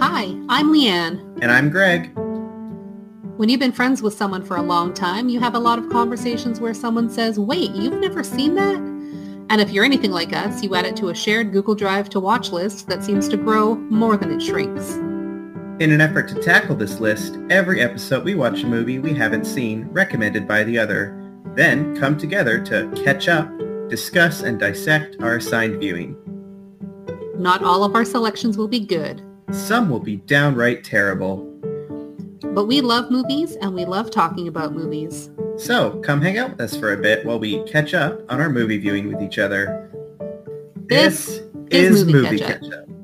I'm Leanne. And I'm Greg. When you've been friends with someone for a long time, you have a lot of conversations where someone says, wait, you've never seen that? And if you're anything like us, you add it to a shared Google Drive to watch list that seems to grow more than it shrinks. In an effort to tackle this list, every episode we watch a movie we haven't seen recommended by the other, then come together to catch up, discuss, and dissect our assigned viewing. Not all of our selections will be good. Some will be downright terrible. But we love movies and we love talking about movies. So come hang out with us for a bit while we catch up on our movie viewing with each other. This, is, Movie, Ketchup. Catch Up.